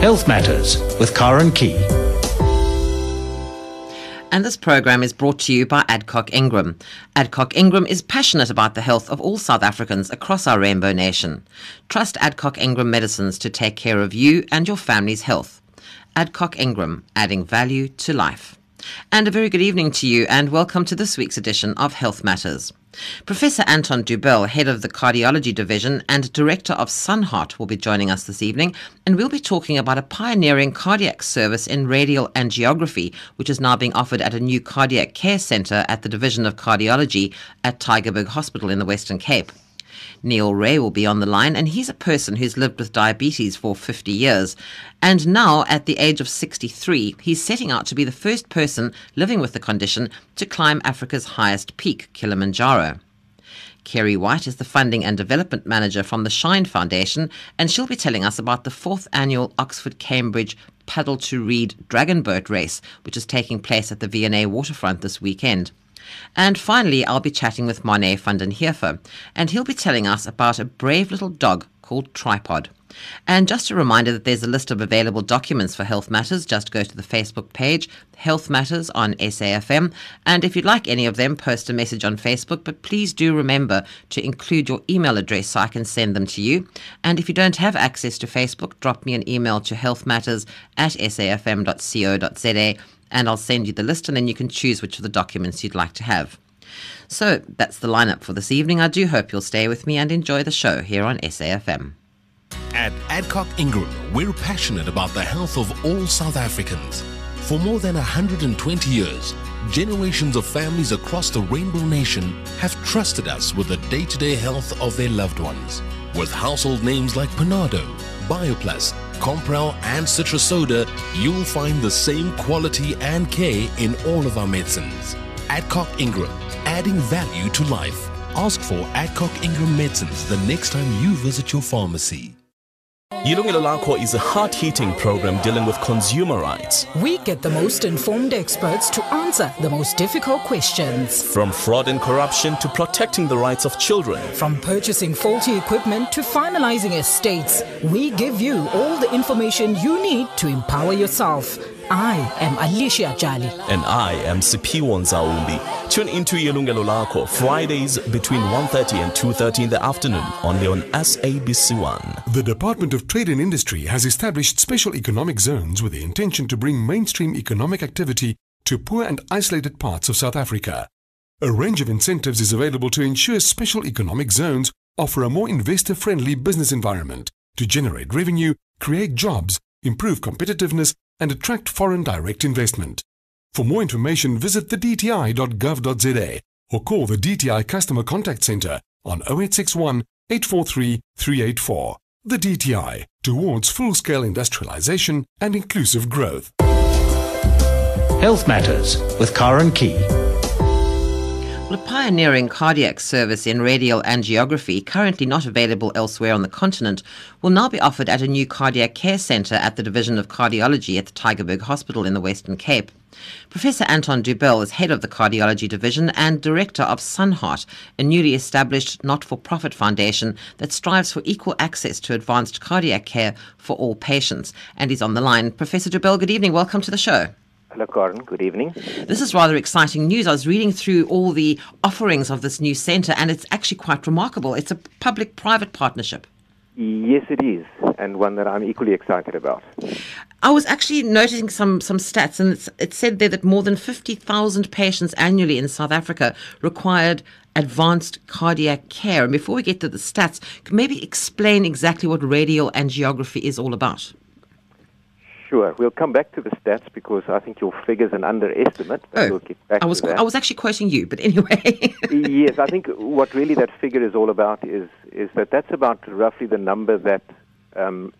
Health Matters with Karen Key. And this program is brought to you by Adcock Ingram. Adcock Ingram is passionate about the health of all South Africans across our rainbow nation. Trust Adcock Ingram medicines to take care of you and your family's health. Adcock Ingram, adding value to life. And a very good evening to you, and welcome to this week's edition of Health Matters. Professor Anton Doubell, head of the cardiology division and director of SunHeart, will be joining us this evening, and we'll be talking about a pioneering cardiac service in radial angiography, which is now being offered at a new cardiac care centre at the Division of Cardiology at Tygerberg Hospital in the Western Cape. Neil Rae will be on the line, and he's a person who's lived with diabetes for 50 years. And now, at the age of 63, he's setting out to be the first person living with the condition to climb Africa's highest peak, Kilimanjaro. Kerry White is the Funding and Development Manager from the Shine Foundation, and she'll be telling us about the fourth annual Oxford Cambridge Paddle to Read Dragon Boat Race, which is taking place at the V&A waterfront this weekend. And finally, I'll be chatting with Marne van den Heever, and he'll be telling us about a brave little dog called Tripod. And just a reminder that there's a list of available documents for Health Matters. Just go to the Facebook page, Health Matters on SAFM. And if you'd like any of them, post a message on Facebook. But please do remember to include your email address so I can send them to you. And if you don't have access to Facebook, drop me an email to healthmatters at safm.co.za and I'll send you the list, and then you can choose which of the documents you'd like to have. So that's the lineup for this evening. I do hope you'll stay with me and enjoy the show here on SAFM. At Adcock Ingram, we're passionate about the health of all South Africans. For more than 120 years, generations of families across the Rainbow Nation have trusted us with the day to day health of their loved ones. With household names like Panado, Bioplus, Compral, and Citro Soda, you'll find the same quality and care in all of our medicines. Adcock Ingram, adding value to life. Ask for Adcock Ingram medicines the next time you visit your pharmacy. Ilungelo Lakho is a hard-hitting program dealing with consumer rights. We get the most informed experts to answer the most difficult questions. From fraud and corruption to protecting the rights of children. From purchasing faulty equipment to finalizing estates, we give you all the information you need to empower yourself. I am Alicia Jali. And I am Sipiwo Nzaumbi. Tune into Ilungelo Lakho Fridays between 1.30 and 2.30 in the afternoon only on SABC1. The Department of Trade and Industry has established special economic zones with the intention to bring mainstream economic activity to poor and isolated parts of South Africa. A range of incentives is available to ensure special economic zones offer a more investor-friendly business environment to generate revenue, create jobs, improve competitiveness and attract foreign direct investment. For more information, visit thedti.gov.za or call the DTI Customer Contact Center on 0861 843 384. The DTI, towards full-scale industrialization and inclusive growth. Health Matters with Karen Key. A pioneering cardiac service in radial angiography, currently not available elsewhere on the continent, will now be offered at a new cardiac care centre at the Division of Cardiology at the Tygerberg Hospital in the Western Cape. Professor Anton Doubell is head of the cardiology division and director of SunHeart, a newly established not for profit foundation that strives for equal access to advanced cardiac care for all patients. And he's on the line. Professor Doubell, good evening. Welcome to the show. Hello, Karen. Good evening. This is rather exciting news. I was reading through all the offerings of this new centre, and it's actually quite remarkable. It's a public private partnership. Yes, it is, and one that I'm equally excited about. I was actually noticing some, some stats, and it said there that more than 50,000 patients annually in South Africa required advanced cardiac care. And before we get to the stats, maybe explain exactly what radial angiography is all about. Sure. We'll come back to the stats because I think your figure's an underestimate. But Oh, we'll back I was. I was actually quoting you, but anyway. yes, I think what really that figure is all about is is that that's about roughly the number that um,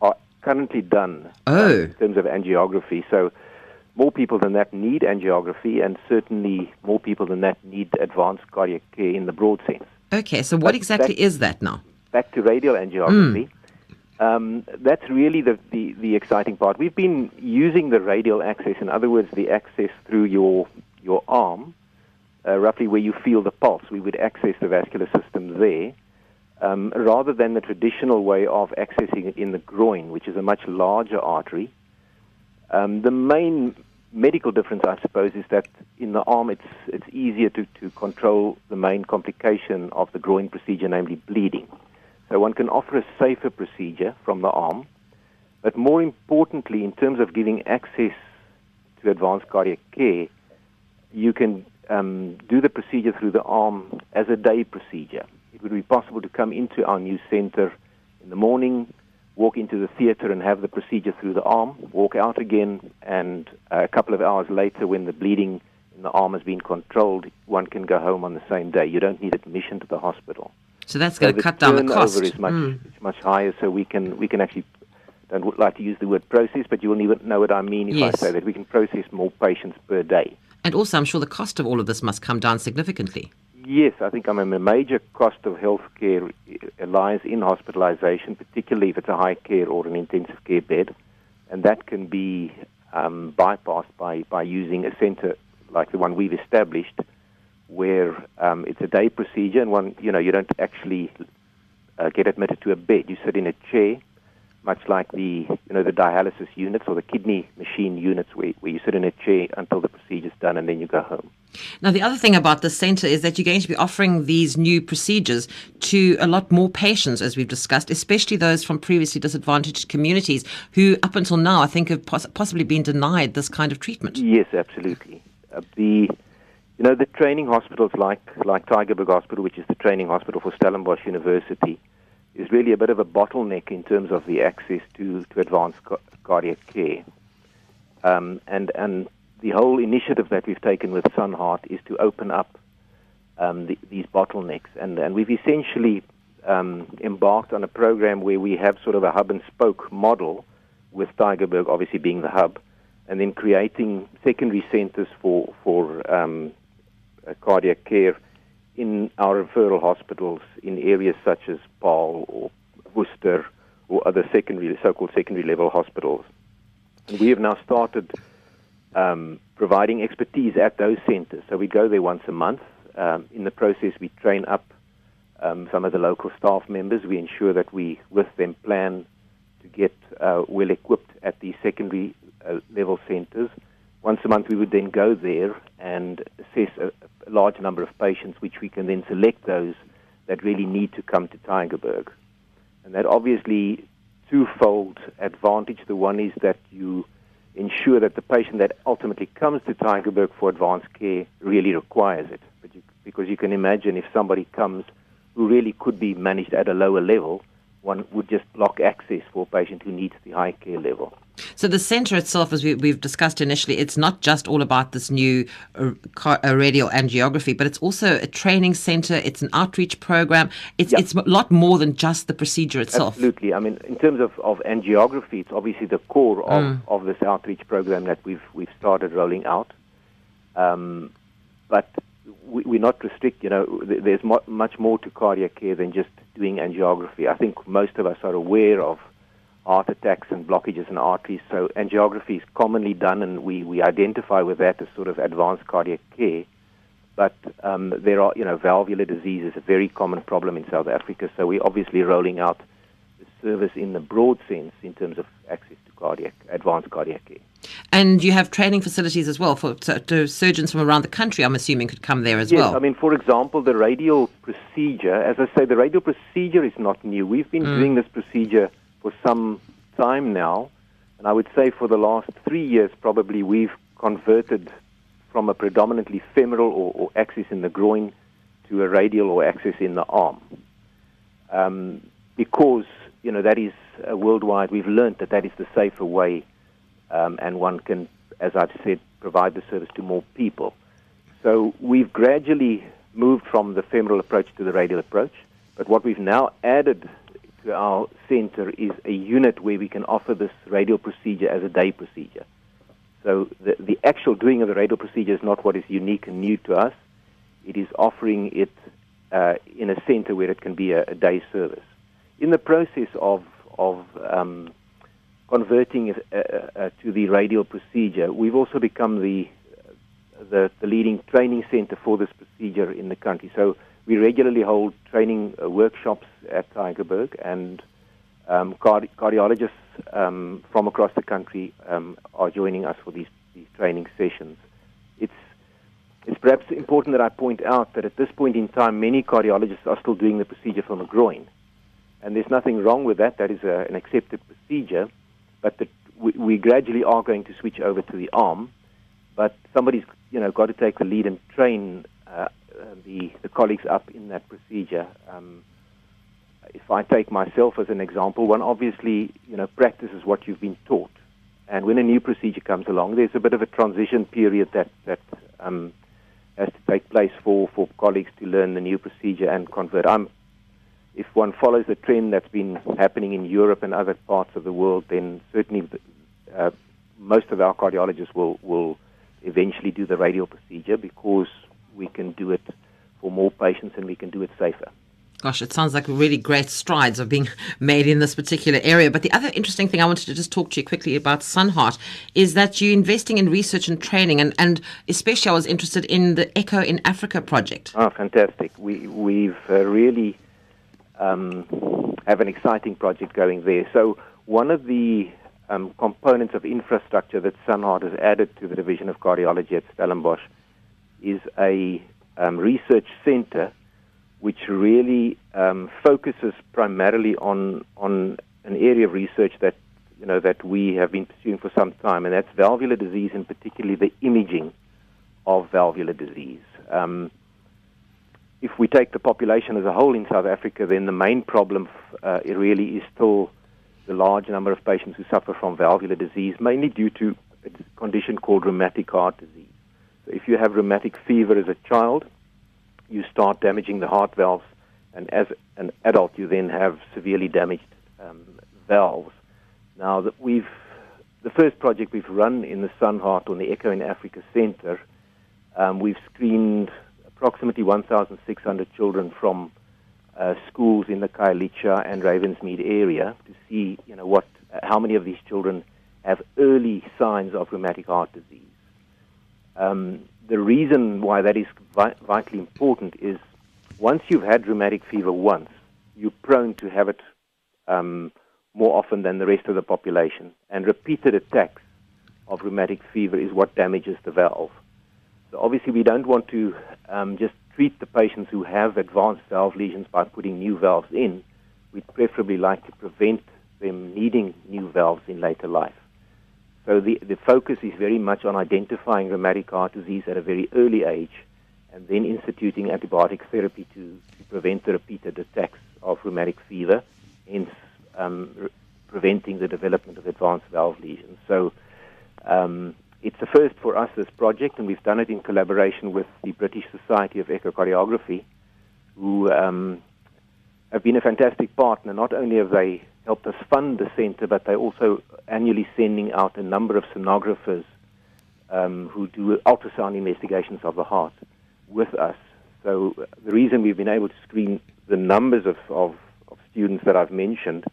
are currently done um, Oh. in terms of angiography. So more people than that need angiography, and certainly more people than that need advanced cardiac care in the broad sense. okay, so what But exactly is that now? back to radial angiography. Um, that's really the, the, the exciting part. We've been using the radial access, in other words, the access through your your arm, uh, roughly where you feel the pulse. We would access the vascular system there. um, rather than the traditional way of accessing it in the groin, which is a much larger artery. Um, the main medical difference, I suppose, is that in the arm it's it's easier to, to control the main complication of the groin procedure, namely bleeding. One can offer a safer procedure from the arm, but more importantly, in terms of giving access to advanced cardiac care, you can um, do the procedure through the arm as a day procedure. It would be possible to come into our new center in the morning, walk into the theater and have the procedure through the arm, walk out again, and a couple of hours later, when the bleeding in the arm has been controlled, one can go home on the same day. You don't need admission to the hospital. So that's going to cut down the cost. turnover is much, Mm. much higher, so we can, we can actually, don't like to use the word process, but you will even know what I mean if Yes. I say that we can process more patients per day. And also, I'm sure the cost of all of this must come down significantly. Yes, I think I mean, a major cost of healthcare uh, lies in hospitalization, particularly if it's a high care or an intensive care bed, and that can be um, bypassed by, by using a center like the one we've established, where um, it's a day procedure, and one you know you don't actually uh, get admitted to a bed. You sit in a chair, much like the you know the dialysis units or the kidney machine units, where, where you sit in a chair until the procedure's done, and then you go home. Now, the other thing about the centre is that you're going to be offering these new procedures to a lot more patients, as we've discussed, especially those from previously disadvantaged communities who, up until now, I think have poss- possibly been denied this kind of treatment. Yes, absolutely. Uh, the you know the training hospitals like like Tygerberg Hospital, which is the training hospital for Stellenbosch University, is really a bit of a bottleneck in terms of the access to to advanced ca- cardiac care. Um, and and the whole initiative that we've taken with Sunheart is to open up um, the, these bottlenecks, and and we've essentially um, embarked on a program where we have sort of a hub and spoke model, with Tygerberg obviously being the hub, and then creating secondary centers for for um, cardiac care in our referral hospitals in areas such as Paarl or Worcester or other secondary, so-called secondary level hospitals. And we have now started um, providing expertise at those centers. So we go there once a month. Um, in the process, we train up um, some of the local staff members. We ensure that we, with them, plan to get uh, well equipped at the secondary uh, level centers. Once a month, we would then go there and assess a, a large number of patients, which we can then select those that really need to come to Tygerberg. And that obviously twofold advantage. The one is that you ensure that the patient that ultimately comes to Tygerberg for advanced care really requires it. You, because you can imagine if somebody comes who really could be managed at a lower level, one would just block access for a patient who needs the high care level. So the centre itself, as we, we've discussed initially, it's not just all about this new uh, uh, radial angiography, but it's also a training centre. It's an outreach program. It's it's a lot more than just the procedure itself. Absolutely. I mean, in terms of, of angiography, it's obviously the core of, of this outreach program that we've we've started rolling out. Um, but we, we're not restrict. You know, there's much more to cardiac care than just doing angiography. I think most of us are aware of heart attacks and blockages in arteries. So angiography is commonly done, and we, we identify with that as sort of advanced cardiac care. But um, there are, you know, valvular disease is a very common problem in South Africa. So we're obviously rolling out the service in the broad sense in terms of access to cardiac, advanced cardiac care. And you have training facilities as well for to, to surgeons from around the country. I'm assuming could come there as yes, well. I mean, for example, the radial procedure, as I say, the radial procedure is not new. We've been doing this procedure for some time now, and I would say for the last three years, probably we've converted from a predominantly femoral or, or axis in the groin to a radial or axis in the arm. Um, because, you know, that is uh, worldwide, we've learned that that is the safer way, um, and one can, as I've said, provide the service to more people. So we've gradually moved from the femoral approach to the radial approach. But what we've now added to our center is a unit where we can offer this radial procedure as a day procedure. So the, the actual doing of the radial procedure is not what is unique and new to us. It is offering it uh, in a center where it can be a, a day service. In the process of, of um, converting it uh, uh, to the radial procedure, we've also become the, the, the leading training center for this procedure in the country. So we regularly hold training uh, workshops at Tygerberg, and um, cardi- cardiologists um, from across the country um, are joining us for these, these training sessions. It's it's perhaps important that I point out that at this point in time, many cardiologists are still doing the procedure from a groin. And there's nothing wrong with that. That is a, an accepted procedure. But the, we, we gradually are going to switch over to the arm. But somebody's you know, got to take the lead and train uh, the, the colleagues up in that procedure. Um, if I take myself as an example, one obviously, you know, practices what you've been taught. And when a new procedure comes along, there's a bit of a transition period that, that um, has to take place for, for colleagues to learn the new procedure and convert. I'm, if one follows the trend that's been happening in Europe and other parts of the world, then certainly uh, most of our cardiologists will, will eventually do the radial procedure because we can do it for more patients and we can do it safer. Gosh, it sounds like really great strides are being made in this particular area. But the other interesting thing I wanted to just talk to you quickly about SunHeart is that you're investing in research and training, and, and especially I was interested in the Echo in Africa project. Oh, fantastic! We we've uh, really um, have an exciting project going there. So one of the um, components of infrastructure that SunHeart has added to the division of cardiology at Stellenbosch is a um, research center which really um, focuses primarily on on an area of research that you know that we have been pursuing for some time, and that's valvular disease, and particularly the imaging of valvular disease. Um, if we take the population as a whole in South Africa, then the main problem uh, really is still the large number of patients who suffer from valvular disease, mainly due to a condition called rheumatic heart disease. If you have rheumatic fever as a child, you start damaging the heart valves, and as an adult, you then have severely damaged um, valves. Now, that we've the first project we've run in the Sun Heart on the Echo in Africa Center, um, we've screened approximately 1,600 children from uh, schools in the Khayelitsha and Ravensmead area to see, you know, what, how many of these children have early signs of rheumatic heart disease. Um, the reason why that is vi- vitally important is once you've had rheumatic fever once, you're prone to have it um, more often than the rest of the population. And repeated attacks of rheumatic fever is what damages the valve. So obviously, we don't want to um, just treat the patients who have advanced valve lesions by putting new valves in. We'd preferably like to prevent them needing new valves in later life. So the, the focus is very much on identifying rheumatic heart disease at a very early age and then instituting antibiotic therapy to, to prevent the repeated attacks of rheumatic fever, hence um, re- preventing the development of advanced valve lesions. So um, it's the first for us, this project, and we've done it in collaboration with the British Society of Echocardiography, who um, have been a fantastic partner. Not only have they helped us fund the center, but they're also annually sending out a number of sonographers um, who do ultrasound investigations of the heart with us. So the reason we've been able to screen the numbers of, of, of students that I've mentioned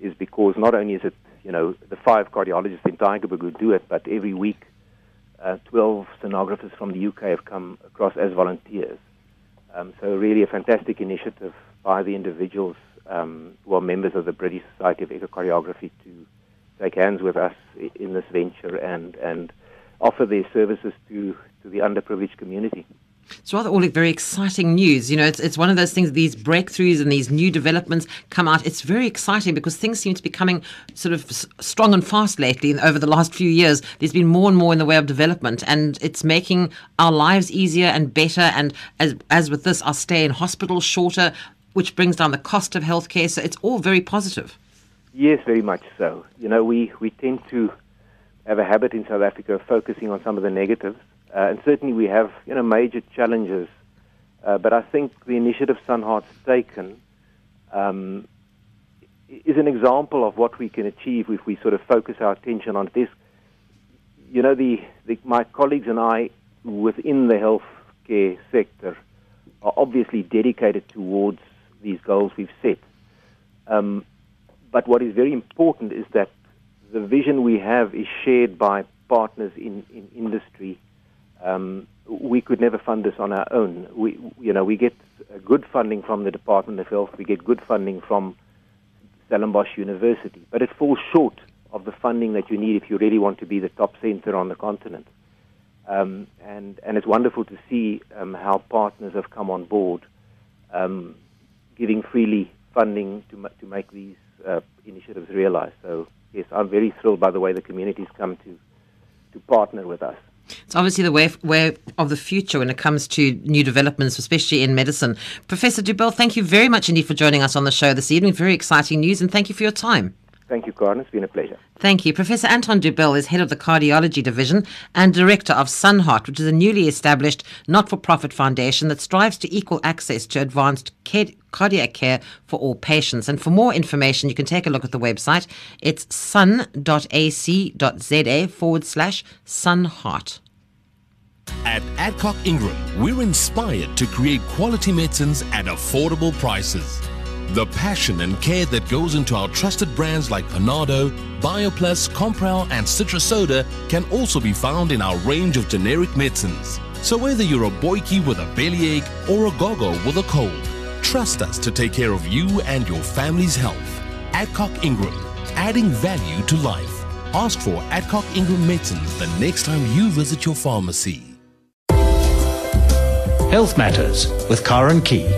is because not only is it you know the five cardiologists in Tygerberg who do it, but every week uh, 12 sonographers from the UK have come across as volunteers. Um, so really a fantastic initiative by the individuals um, who are members of the British Society of Echocardiography to take hands with us in this venture and, and offer their services to, to the underprivileged community. It's rather all very exciting news. You know, it's, it's one of those things, these breakthroughs and these new developments come out. It's very exciting because things seem to be coming sort of strong and fast lately. And over the last few years, there's been more and more in the way of development, and it's making our lives easier and better. And as, as with this, our stay in hospital shorter, which brings down the cost of healthcare. So it's all very positive. Yes, very much so. You know, we, we tend to have a habit in South Africa of focusing on some of the negatives uh, and certainly we have you know major challenges. Uh, but I think the initiative SunHeart's taken um, is an example of what we can achieve if we sort of focus our attention on this. You know, the, the my colleagues and I within the healthcare sector are obviously dedicated towards these goals we've set. Um, but what is very important is that the vision we have is shared by partners in, in industry um, we could never fund this on our own. We, you know, we get good funding from the Department of Health. We get good funding from Stellenbosch University, but it falls short of the funding that you need if you really want to be the top center on the continent. Um, and and it's wonderful to see um, how partners have come on board, um, giving freely funding to to make these uh, initiatives realized. So yes, I'm very thrilled by the way the communities come to to partner with us. It's obviously the way, way of the future when it comes to new developments, especially in medicine. Professor Doubell, thank you very much indeed for joining us on the show this evening. Very exciting news, and thank you for your time. Thank you, Karen. It's been a pleasure. Thank you. Professor Anton Doubell is head of the cardiology division and director of SunHeart, which is a newly established not for profit foundation that strives to equal access to advanced cardiac care for all patients. And for more information, you can take a look at the website. It's sun.ac.za forward slash SunHeart. At Adcock Ingram, we're inspired to create quality medicines at affordable prices. The passion and care that goes into our trusted brands like Panado, BioPlus, Compral, and Citro Soda can also be found in our range of generic medicines. So whether you're a boykie with a bellyache or a gogo with a cold, trust us to take care of you and your family's health. Adcock Ingram, adding value to life. Ask for Adcock Ingram medicines the next time you visit your pharmacy. Health Matters with Karen Key.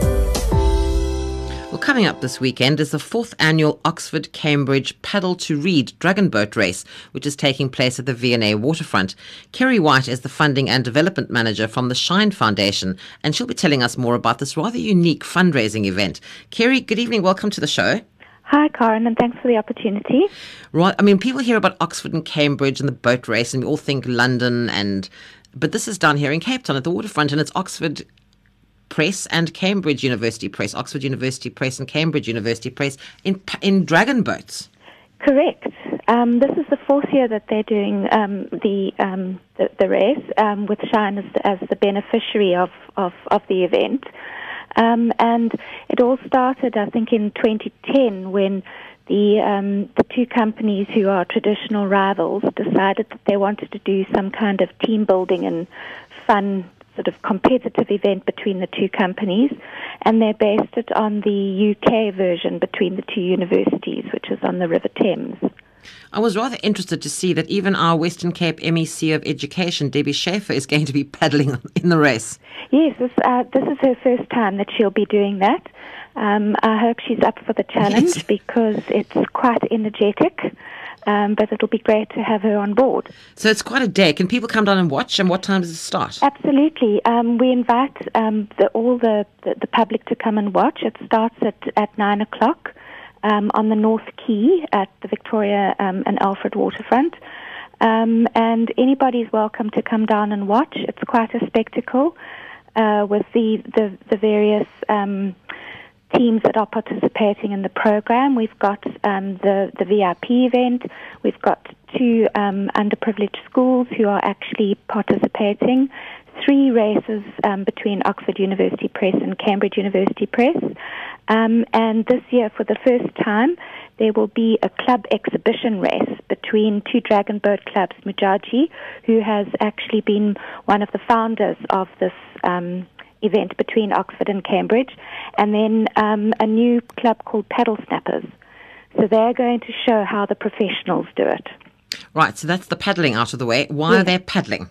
Coming up this weekend is the fourth annual Oxford Cambridge Paddle to Read Dragon Boat Race, which is taking place at the V&A waterfront. Kerry White is the funding and development manager from the Shine Foundation, and she'll be telling us more about this rather unique fundraising event. Kerry, good evening. Welcome to the show. Hi, Karen, and thanks for the opportunity. Right. I mean, people hear about Oxford and Cambridge and the boat race, and we all think London and but this is done here in Cape Town at the waterfront, and it's Oxford Press and Cambridge University Press, Oxford University Press and Cambridge University Press in in dragon boats. Correct. Um, this is the fourth year that they're doing um, the, um, the, the race um, with Shine as the, as the beneficiary of, of, of the event. Um, and it all started, I think, in 2010 when the um, the two companies who are traditional rivals decided that they wanted to do some kind of team building and fun sort of competitive event between the two companies, and they based it on the UK version between the two universities, which is on the River Thames. I was rather interested to see that even our Western Cape MEC of Education, Debbie Schaefer, is going to be paddling in the race. Yes, this, uh, this is her first time that she'll be doing that. Um, I hope she's up for the challenge yes. because it's quite energetic. Um, but it'll be great to have her on board. So it's quite a day. Can people come down and watch? And what time does it start? Absolutely. Um, we invite um, the, all the, the, the, public to come and watch. It starts at, at 9 o'clock um, on the North Quay at the Victoria um, and Alfred waterfront. Um, and anybody's welcome to come down and watch. It's quite a spectacle uh, with the, the, the various um, teams that are participating in the program. We've got um, the, the VIP event. We've got two um, underprivileged schools who are actually participating. Three races um, between Oxford University Press and Cambridge University Press. Um, and this year, for the first time, there will be a club exhibition race between two dragon boat clubs, Mujaji, who has actually been one of the founders of this um, event between Oxford and Cambridge, and then um, a new club called Paddle Snappers. So they're going to show how the professionals do it. Right, so that's the paddling out of the way. Why yes. are they paddling?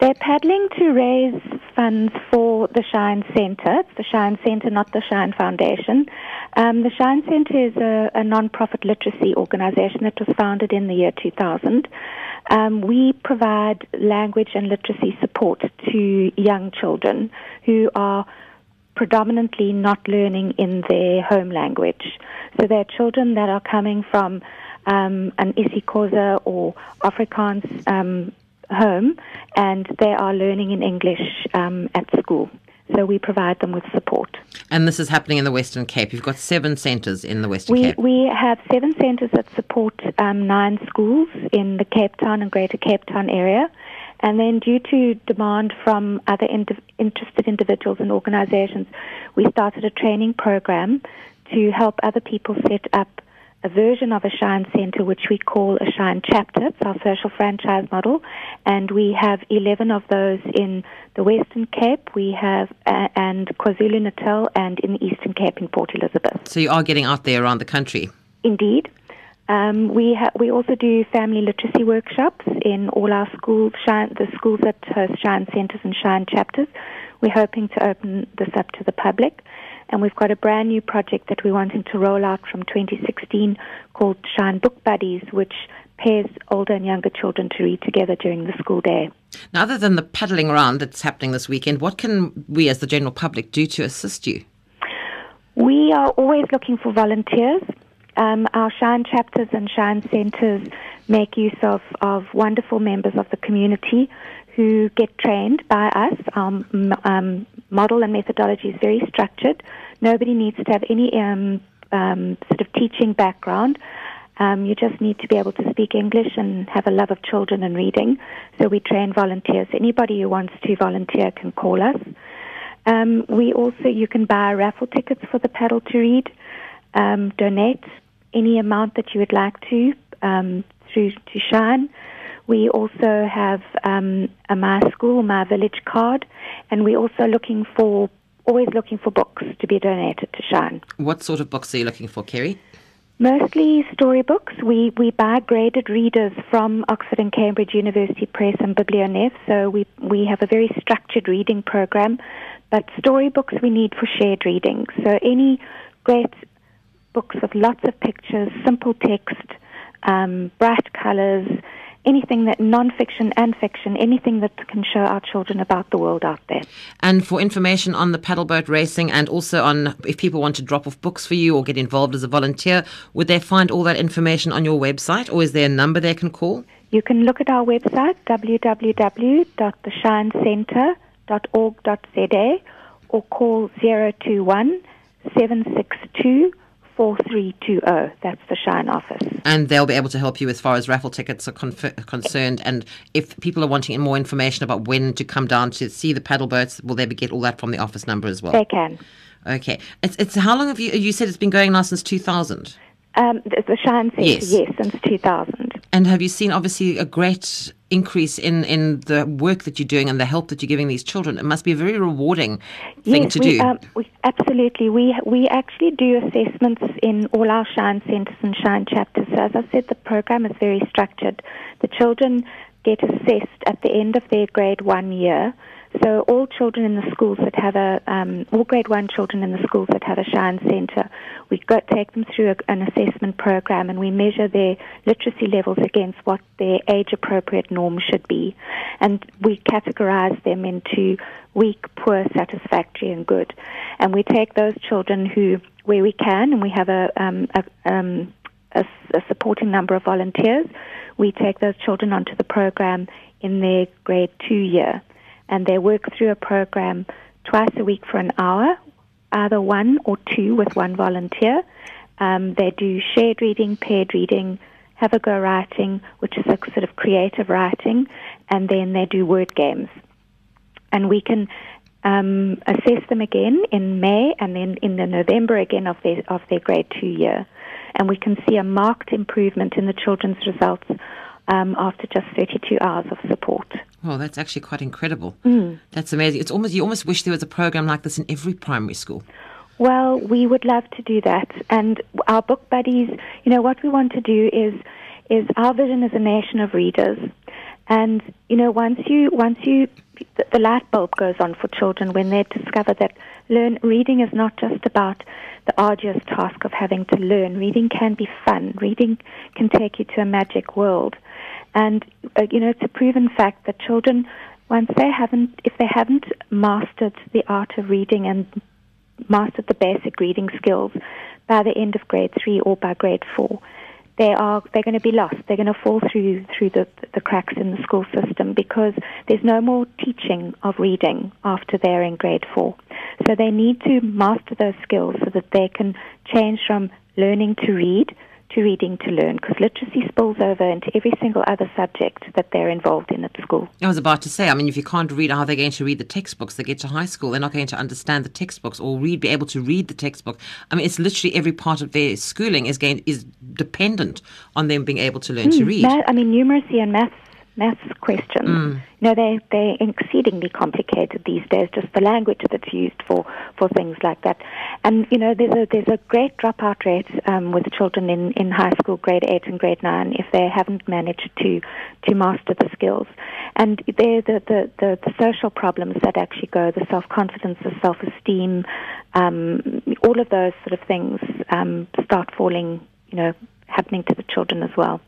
They're paddling to raise funds for the Shine Centre. It's the Shine Centre, not the Shine Foundation. Um, the Shine Centre is a, a non-profit literacy organisation that was founded in the year 2000. Um, we provide language and literacy support to young children who are predominantly not learning in their home language. So they're children that are coming from um, an isiXhosa or Afrikaans um, home, and they are learning in English um, at school. So we provide them with support. And this is happening in the Western Cape. You've got seven centres in the Western we, Cape. We have seven centres that support um, nine schools in the Cape Town and Greater Cape Town area. And then, due to demand from other ind- interested individuals and organizations, we started a training program to help other people set up a version of a Shine Centre which we call a Shine Chapter. It's our social franchise model, and we have 11 of those in the Western Cape, we have uh, and KwaZulu Natal, and in the Eastern Cape in Port Elizabeth. So you are getting out there around the country. Indeed. Um, we ha- we also do family literacy workshops in all our schools, shine, the schools that host Shine Centres and Shine Chapters. We're hoping to open this up to the public. And we've got a brand new project that we're wanting to roll out from 2016 called Shine Book Buddies, which pairs older and younger children to read together during the school day. Now, other than the paddling around that's happening this weekend, what can we as the general public do to assist you? We are always looking for volunteers. Um, our Shine chapters and Shine centres make use of, of wonderful members of the community who get trained by us. Our um, model and methodology is very structured. Nobody needs to have any um, um, sort of teaching background. Um, you just need to be able to speak English and have a love of children and reading. So we train volunteers. Anybody who wants to volunteer can call us. Um, we also, you can buy raffle tickets for the paddle to read, um, donate any amount that you would like to um, through to Shine. We also have um, a My School, My Village card, and we're also looking for, always looking for books to be donated to Shine. What sort of books are you looking for, Kerry? Mostly storybooks. We, we buy graded readers from Oxford and Cambridge University Press and Biblionef, so we, we have a very structured reading program. But storybooks we need for shared reading. So any great books with lots of pictures, simple text, um, bright colors, anything that non-fiction and fiction, anything that can show our children about the world out there. And for information on the paddleboat racing and also on if people want to drop off books for you or get involved as a volunteer, would they find all that information on your website or is there a number they can call? You can look at our website, www.theshinecentre.org.za or call 021 762 4320. That's the Shine office. And they'll be able to help you as far as raffle tickets are conf- concerned. And if people are wanting more information about when to come down to see the paddle boats, will they be get all that from the office number as well? They can. Okay. It's, it's how long have you, you said it's been going now since 2000? Um, the, the Shine Centre, Yes. yes, since 2000. And have you seen obviously a great increase in, in the work that you're doing and the help that you're giving these children? It must be a very rewarding thing yes, to we, do. Um, we, absolutely. We we actually do assessments in all our Shine centres and Shine chapters. So as I said, the program is very structured. The children get assessed at the end of their grade one year. So all children in the schools that have a, um, all grade one children in the schools that have a Shine Centre, we go take them through a, an assessment program and we measure their literacy levels against what their age appropriate norm should be. And we categorize them into weak, poor, satisfactory, and good. And we take those children who, where we can, and we have a, um, a, um, a, a supporting number of volunteers, we take those children onto the program in their grade two year and they work through a program twice a week for an hour, either one or two with one volunteer. Um, they do shared reading, paired reading, have a go writing, which is a sort of creative writing, and then they do word games. And we can um, assess them again in May and then in the November again of their of their grade two year, and we can see a marked improvement in the children's results um, after just 32 hours of support. Well, that's actually quite incredible. Mm. That's amazing. It's almost you almost wish there was a program like this in every primary school. Well, we would love to do that, and our book buddies. You know what we want to do is is our vision is a nation of readers, and you know once you once you the, the light bulb goes on for children when they discover that learn reading is not just about the arduous task of having to learn. Reading can be fun. Reading can take you to a magic world. And uh, you know, it's a proven fact that children, once they haven't, if they haven't mastered the art of reading and mastered the basic reading skills by the end of grade three or by grade four, they are they're going to be lost. They're going to fall through through the the cracks in the school system because there's no more teaching of reading after they're in grade four. So they need to master those skills so that they can change from learning to read to reading to learn because literacy spills over into every single other subject that they're involved in at school. I was about to say, I mean, if you can't read, how are they going to read the textbooks? They get to high school, they're not going to understand the textbooks or read, be able to read the textbook. I mean, it's literally every part of their schooling is going is dependent on them being able to learn to hmm, read. Ma- I mean, numeracy and maths maths questions. You know, they they're exceedingly complicated these days. Just the language that's used for, for things like that, and you know, there's a there's a great dropout rate um, with children in, in high school, grade eight and grade nine, if they haven't managed to to master the skills, and they're the the, the, the social problems that actually go, the self confidence, the self esteem, um, all of those sort of things um, start falling. You know, happening to the children as well.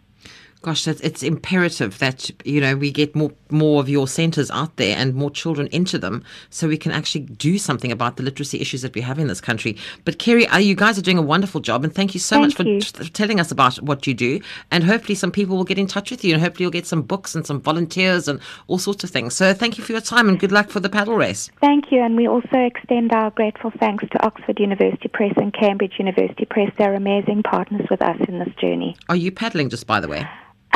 Gosh, it's, it's imperative that you know we get more more of your centres out there and more children into them, so we can actually do something about the literacy issues that we have in this country. But Kerry, uh, you guys are doing a wonderful job, and thank you so Thank much for you. t- telling us about what you do. And hopefully, some people will get in touch with you, and hopefully, you'll get some books and some volunteers and all sorts of things. So, thank you for your time, and good luck for the paddle race. Thank you, and we also extend our grateful thanks to Oxford University Press and Cambridge University Press. They're amazing partners with us in this journey. Are you paddling, just by the way?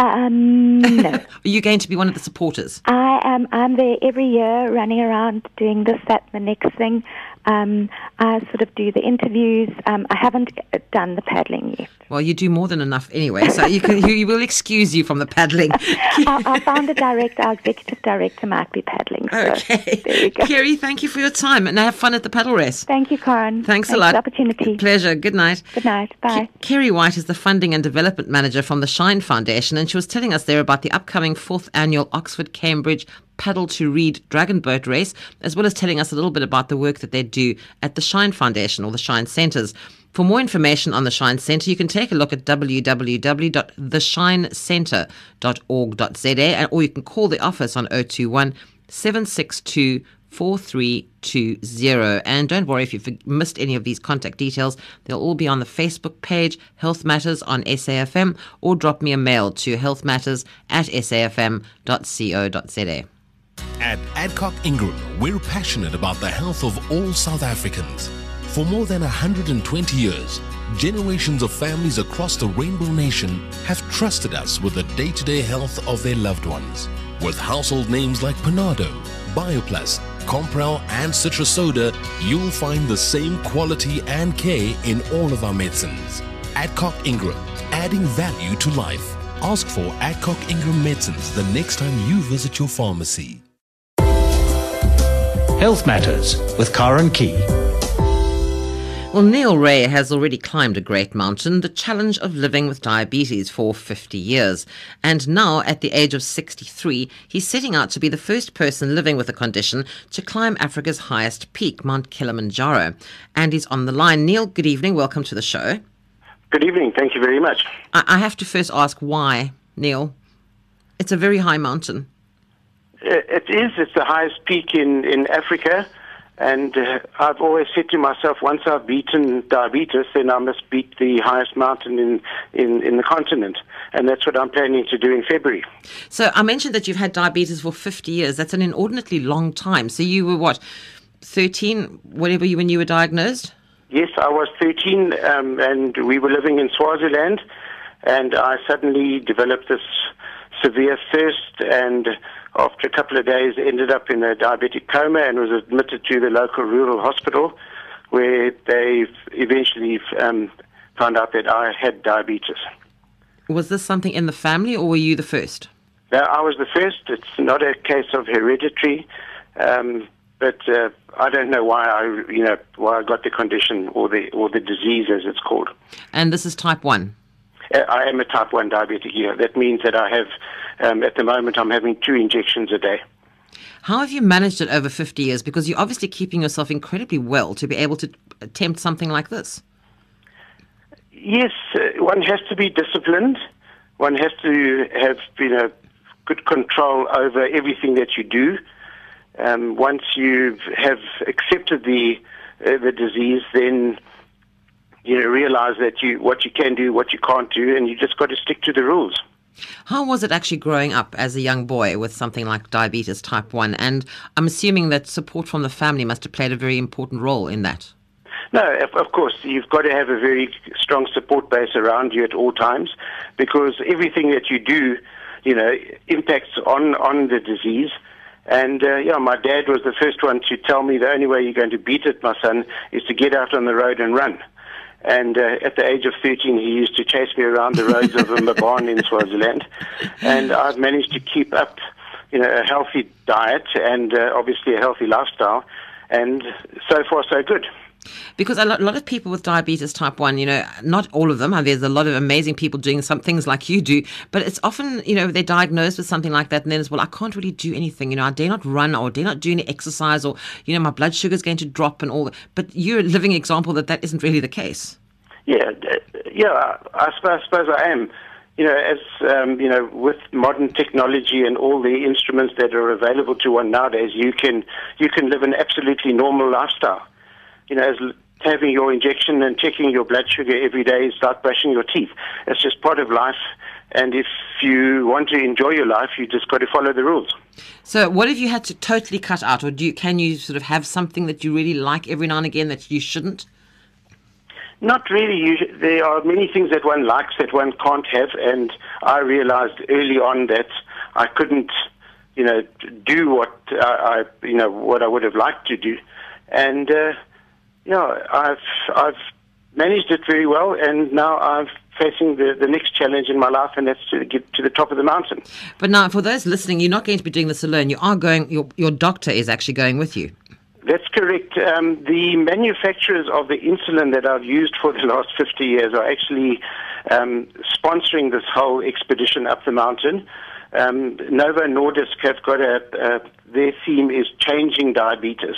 Um, no, Are you going to be one of the supporters? I am. I'm there every year, running around doing this, that, and the next thing. Um, I sort of do the interviews. Um, I haven't done the paddling yet. Well, you do more than enough anyway, so you can you, you will excuse you from the paddling. our, our founder director, our executive director, might be paddling. So Okay. there we go. Kerry, thank you for your time and have fun at the paddle race. Thank you, Karen. Thanks a for lot. the opportunity. Pleasure. Good night. Good night. Bye. Ke- Kerry White is the funding and development manager from the Shine Foundation, and she was telling us there about the upcoming fourth annual Oxford Cambridge Paddle to Read Dragon Boat Race, as well as telling us a little bit about the work that they do at the Shine Foundation or the Shine Centres. For more information on the Shine Centre, you can take a look at www.theshinecentre.org.za or you can call the office on 021 762 4320. And don't worry if you've missed any of these contact details, they'll all be on the Facebook page, Health Matters on SAFM, or drop me a mail to healthmatters at safm.co.za. At Adcock Ingram, we're passionate about the health of all South Africans. For more than 120 years, generations of families across the Rainbow Nation have trusted us with the day to day health of their loved ones. With household names like Panado, Bioplus, Compral, and Citro Soda, you'll find the same quality and care in all of our medicines. Adcock Ingram, adding value to life. Ask for Adcock Ingram medicines the next time you visit your pharmacy. Health Matters with Karen Key. Well, Neil Rae has already climbed a great mountain, the challenge of living with diabetes for 50 years. And now, at the age of 63, he's setting out to be the first person living with the condition to climb Africa's highest peak, Mount Kilimanjaro. And he's on the line. Neil, good evening. Welcome to the show. Good evening. Thank you very much. I, I have to first ask why, Neil? It's a very high mountain. Uh, It is. It's the highest peak in, in Africa. And uh, I've always said to myself, once I've beaten diabetes, then I must beat the highest mountain in, in, in the continent. And that's what I'm planning to do in February. So I mentioned that you've had diabetes for 50 years. That's an inordinately long time. So you were what, 13, whatever you when you were diagnosed? Yes, I was 13, um, and we were living in Swaziland, and I suddenly developed this severe thirst, and after a couple of days, ended up in a diabetic coma and was admitted to the local rural hospital, where they eventually um, found out that I had diabetes. Was this something in the family or were you the first? No, I was the first. It's not a case of hereditary, um, but uh, I don't know why I, you know, why I got the condition or the or the disease as it's called. And this is type 1. I am a type 1 diabetic. Yeah, that means that I have, um, at the moment, I'm having two injections a day. How have you managed it over 50 years? Because you're obviously keeping yourself incredibly well to be able to attempt something like this. Yes, uh, one has to be disciplined. One has to have, you know, good control over everything that you do. Um, once you have accepted the uh, the disease, then you know, realize that you what you can do, what you can't do, and you just got to stick to the rules. How was it actually growing up as a young boy with something like diabetes type 1? And I'm assuming that support from the family must have played a very important role in that. No, of, course, you've got to have a very strong support base around you at all times because everything that you do, you know, impacts on, on the disease. And uh, yeah, my dad was the first one to tell me the only way you're going to beat it, my son, is to get out on the road and run. And uh, at the age of 13, he used to chase me around the roads of Mbabane in Swaziland. And I've managed to keep up, you know, a healthy diet and uh, obviously a healthy lifestyle. And so far, so good. Because a lot, a lot of people with diabetes type 1, you know, not all of them, there's a lot of amazing people doing some things like you do, but it's often, you know, they're diagnosed with something like that, and then it's, well, I can't really do anything, you know, I dare not run or dare not do any exercise, or, you know, my blood sugar is going to drop and all that. But you're a living example that that isn't really the case. Yeah, yeah, I suppose, I suppose I am. You know, as um, you know, with modern technology and all the instruments that are available to one nowadays, you can you can live an absolutely normal lifestyle you know, as having your injection and checking your blood sugar every day is like brushing your teeth. It's just part of life. And if you want to enjoy your life, you just got to follow the rules. So, what if you had to totally cut out, or do you, can you sort of have something that you really like every now and again that you shouldn't? Not really. You, there are many things that one likes that one can't have, and I realized early on that I couldn't, you know, do what I, I you know, what I would have liked to do, and. Uh, yeah, I've I've managed it very well, and now I'm facing the, the next challenge in my life, and that's to get to the top of the mountain. But now, for those listening, you're not going to be doing this alone. You are going. Your your doctor is actually going with you. That's correct. Um, the manufacturers of the insulin that I've used for the last 50 years are actually um, sponsoring this whole expedition up the mountain. Um, Novo Nordisk have got a, a, their theme is changing diabetes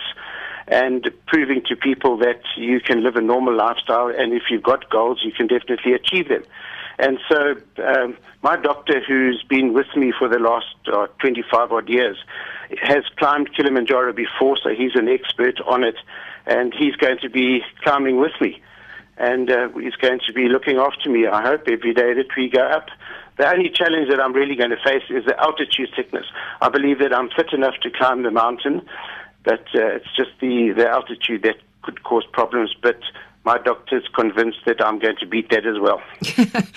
and proving to people that you can live a normal lifestyle, and if you've got goals, you can definitely achieve them. And so, um, my doctor, who's been with me for the last uh, 25 odd years, has climbed Kilimanjaro before, so he's an expert on it, and he's going to be climbing with me. And uh, he's going to be looking after me, I hope, every day that we go up. The only challenge that I'm really going to face is the altitude sickness. I believe that I'm fit enough to climb the mountain, but uh, it's just the, the altitude that could cause problems. But my doctor's convinced that I'm going to beat that as well.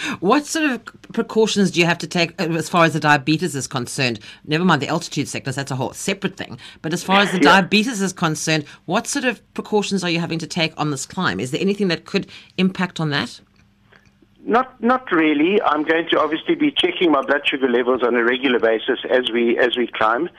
what sort of precautions do you have to take uh, as far as the diabetes is concerned? Never mind the altitude sickness, that's a whole separate thing. But as far as the yeah. diabetes is concerned, what sort of precautions are you having to take on this climb? Is there anything that could impact on that? Not, not really. I'm going to obviously be checking my blood sugar levels on a regular basis as we as we climb,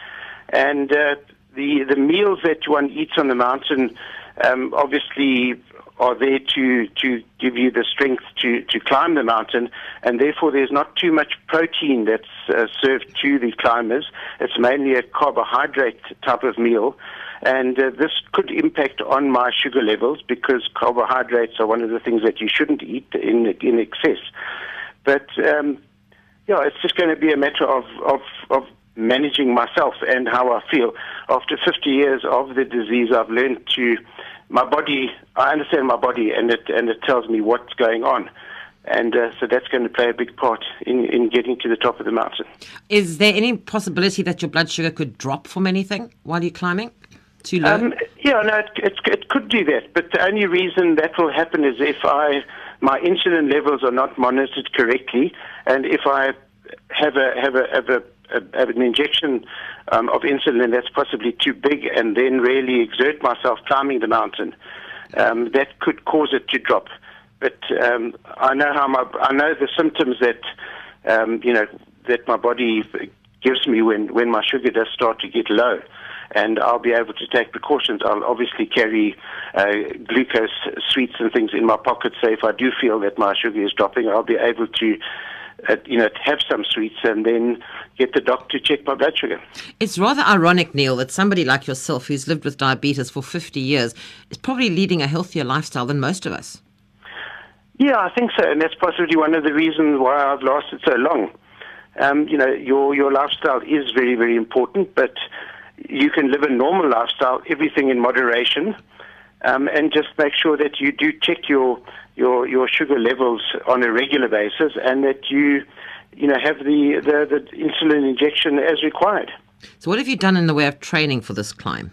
and uh, the the meals that one eats on the mountain um, obviously are there to to give you the strength to to climb the mountain, and therefore there's not too much protein that's uh, served to the climbers. It's mainly a carbohydrate type of meal. And uh, this could impact on my sugar levels because carbohydrates are one of the things that you shouldn't eat in in excess. But um, yeah, it's just going to be a matter of, of, of managing myself and how I feel. After 50 years of the disease, I've learned to my body. I understand my body, and it and it tells me what's going on. And uh, so that's going to play a big part in, in getting to the top of the mountain. Is there any possibility that your blood sugar could drop from anything while you're climbing? Too low? Um, yeah, no, it, it, it could do that. But the only reason that will happen is if I my insulin levels are not monitored correctly, and if I have a have a have a a, an injection um, of insulin that's possibly too big and then really exert myself climbing the mountain, um, that could cause it to drop. But um, I know how my I know the symptoms that um, you know that my body gives me when when my sugar does start to get low and I'll be able to take precautions. I'll obviously carry uh, glucose sweets and things in my pocket, so if I do feel that my sugar is dropping, I'll be able to uh, you know, have some sweets and then get the doctor to check my blood sugar. It's rather ironic, Neil, that somebody like yourself who's lived with diabetes for 50 years is probably leading a healthier lifestyle than most of us. Yeah, I think so, and that's possibly one of the reasons why I've lasted so long. Um, you know, your your lifestyle is very, very important, but you can live a normal lifestyle, everything in moderation, um, and just make sure that you do check your your your sugar levels on a regular basis, and that you you know have the, the, the insulin injection as required. So, what have you done in the way of training for this climb?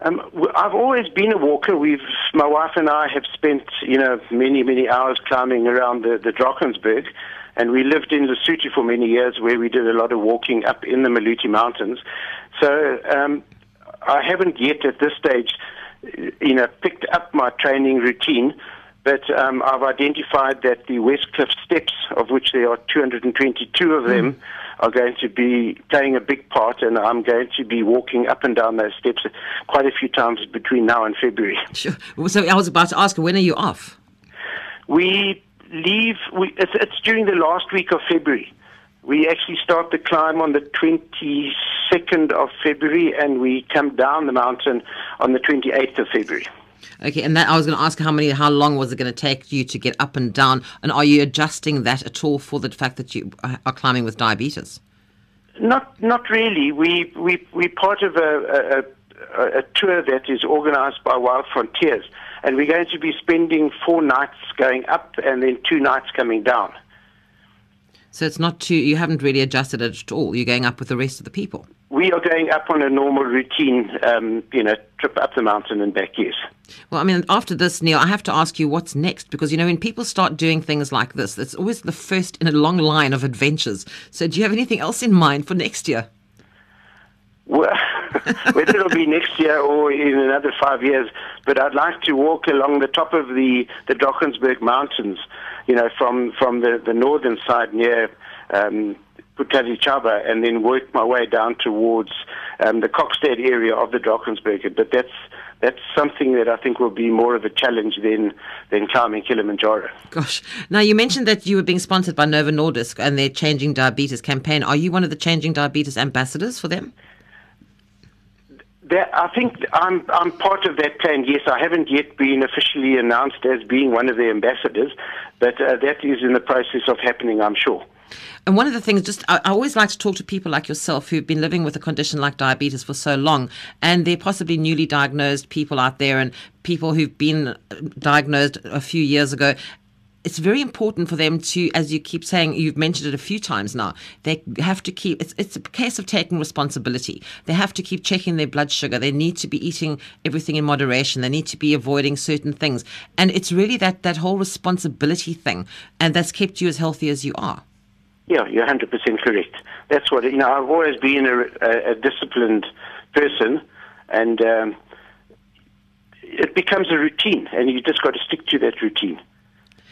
Um, I've always been a walker. We've, my wife and I have spent, you know, many, many hours climbing around the, the Drakensberg. And we lived in Lesotho for many years where we did a lot of walking up in the Maluti Mountains. So um, I haven't yet at this stage, you know, picked up my training routine. But um, I've identified that the West Cliff steps, of which there are 222 of them, are going to be playing a big part, and I'm going to be walking up and down those steps quite a few times between now and February. Sure. So I was about to ask, when are you off? We leave, we, it's, it's during the last week of February. We actually start the climb on the 22nd of February, and we come down the mountain on the 28th of February. Okay, and that I was going to ask how many, how long was it going to take you to get up and down, and are you adjusting that at all for the fact that you uh, are climbing with diabetes? Not, not really. We we we part of a, a, a, a tour that is organised by Wild Frontiers, and we're going to be spending four nights going up and then two nights coming down. So it's not too. You haven't really adjusted it at all. You're going up with the rest of the people. We are going up on a normal routine, um, you know, trip up the mountain and back. Yes. Well, I mean, after this, Neil, I have to ask you what's next because you know when people start doing things like this, it's always the first in a long line of adventures. So, do you have anything else in mind for next year? Well, whether it'll be next year or in another five years, but I'd like to walk along the top of the the Drakensberg Mountains, you know, from from the the northern side near. Um, Phuthaditjhaba and then work my way down towards um, the Kokstad area of the Drakensberg. But that's that's something that I think will be more of a challenge than than climbing Kilimanjaro. Gosh. Now, you mentioned that you were being sponsored by Novo Nordisk and their Changing Diabetes campaign. Are you one of the Changing Diabetes ambassadors for them? I think I'm I'm part of that plan. Yes, I haven't yet been officially announced as being one of the ambassadors, but uh, that is in the process of happening. I'm sure. And one of the things, just I, always like to talk to people like yourself who've been living with a condition like diabetes for so long, and they're possibly newly diagnosed people out there, and people who've been diagnosed a few years ago. It's very important for them to, as you keep saying, you've mentioned it a few times now. They have to keep. It's it's a case of taking responsibility. They have to keep checking their blood sugar. They need to be eating everything in moderation. They need to be avoiding certain things, and it's really that that whole responsibility thing, and that's kept you as healthy as you are. Yeah, you're 100% correct. That's what, you know, I've always been a, a, a disciplined person, and um, it becomes a routine, and you just got to stick to that routine.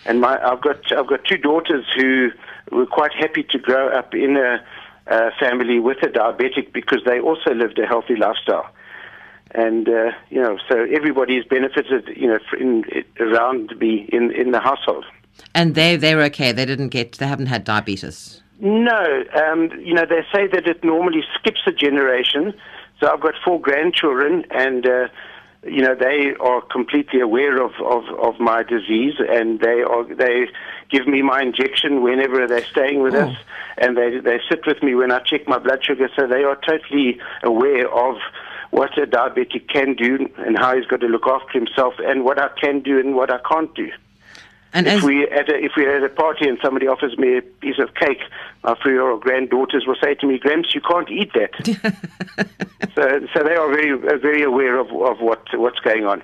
And my, I've got I've got two daughters who were quite happy to grow up in a, a family with a diabetic because they also lived a healthy lifestyle. And uh, you know, so everybody has benefited, you know, in, around me in in the household. And they they're okay. They didn't get. They haven't had diabetes. No, um, you know they say that it normally skips a generation. So I've got four grandchildren, and uh, you know they are completely aware of, of, of my disease, and they are they give me my injection whenever they're staying with Oh. us, and they they sit with me when I check my blood sugar. So they are totally aware of what a diabetic can do and how he's got to look after himself, and what I can do and what I can't do. And If we at a, if we're at a party and somebody offers me a piece of cake, my three-year-old granddaughters will say to me, "Gramps, you can't eat that." so, so they are very very aware of of what what's going on.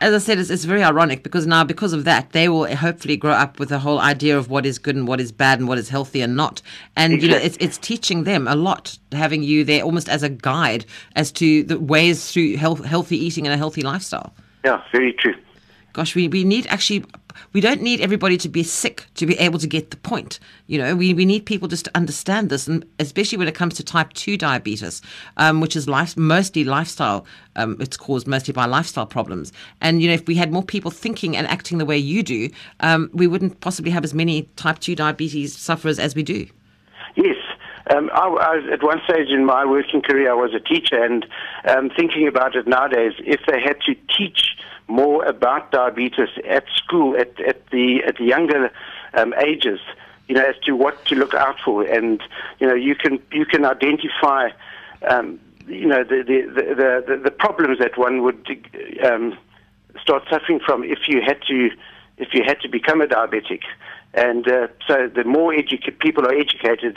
as I said, it's, it's very ironic because now, because of that, they will hopefully grow up with the whole idea of what is good and what is bad and what is healthy and not. And you know, it's it's teaching them a lot, having you there almost as a guide as to the ways through health, healthy eating and a healthy lifestyle. Yeah, very true. Gosh, we, we need actually, we don't need everybody to be sick to be able to get the point. You know, we, we need people just to understand this, and especially when it comes to type 2 diabetes, um, which is life, mostly lifestyle, um, it's caused mostly by lifestyle problems. And, you know, if we had more people thinking and acting the way you do, um, we wouldn't possibly have as many type 2 diabetes sufferers as we do. Yes. Um, I, I, at one stage in my working career, I was a teacher, and um, thinking about it nowadays, if they had to teach more about diabetes at school at, at the at the younger um, ages, you know, as to what to look out for, and you know, you can you can identify, um, you know, the the, the the the problems that one would um, start suffering from if you had to if you had to become a diabetic. And uh, so the more people are educated,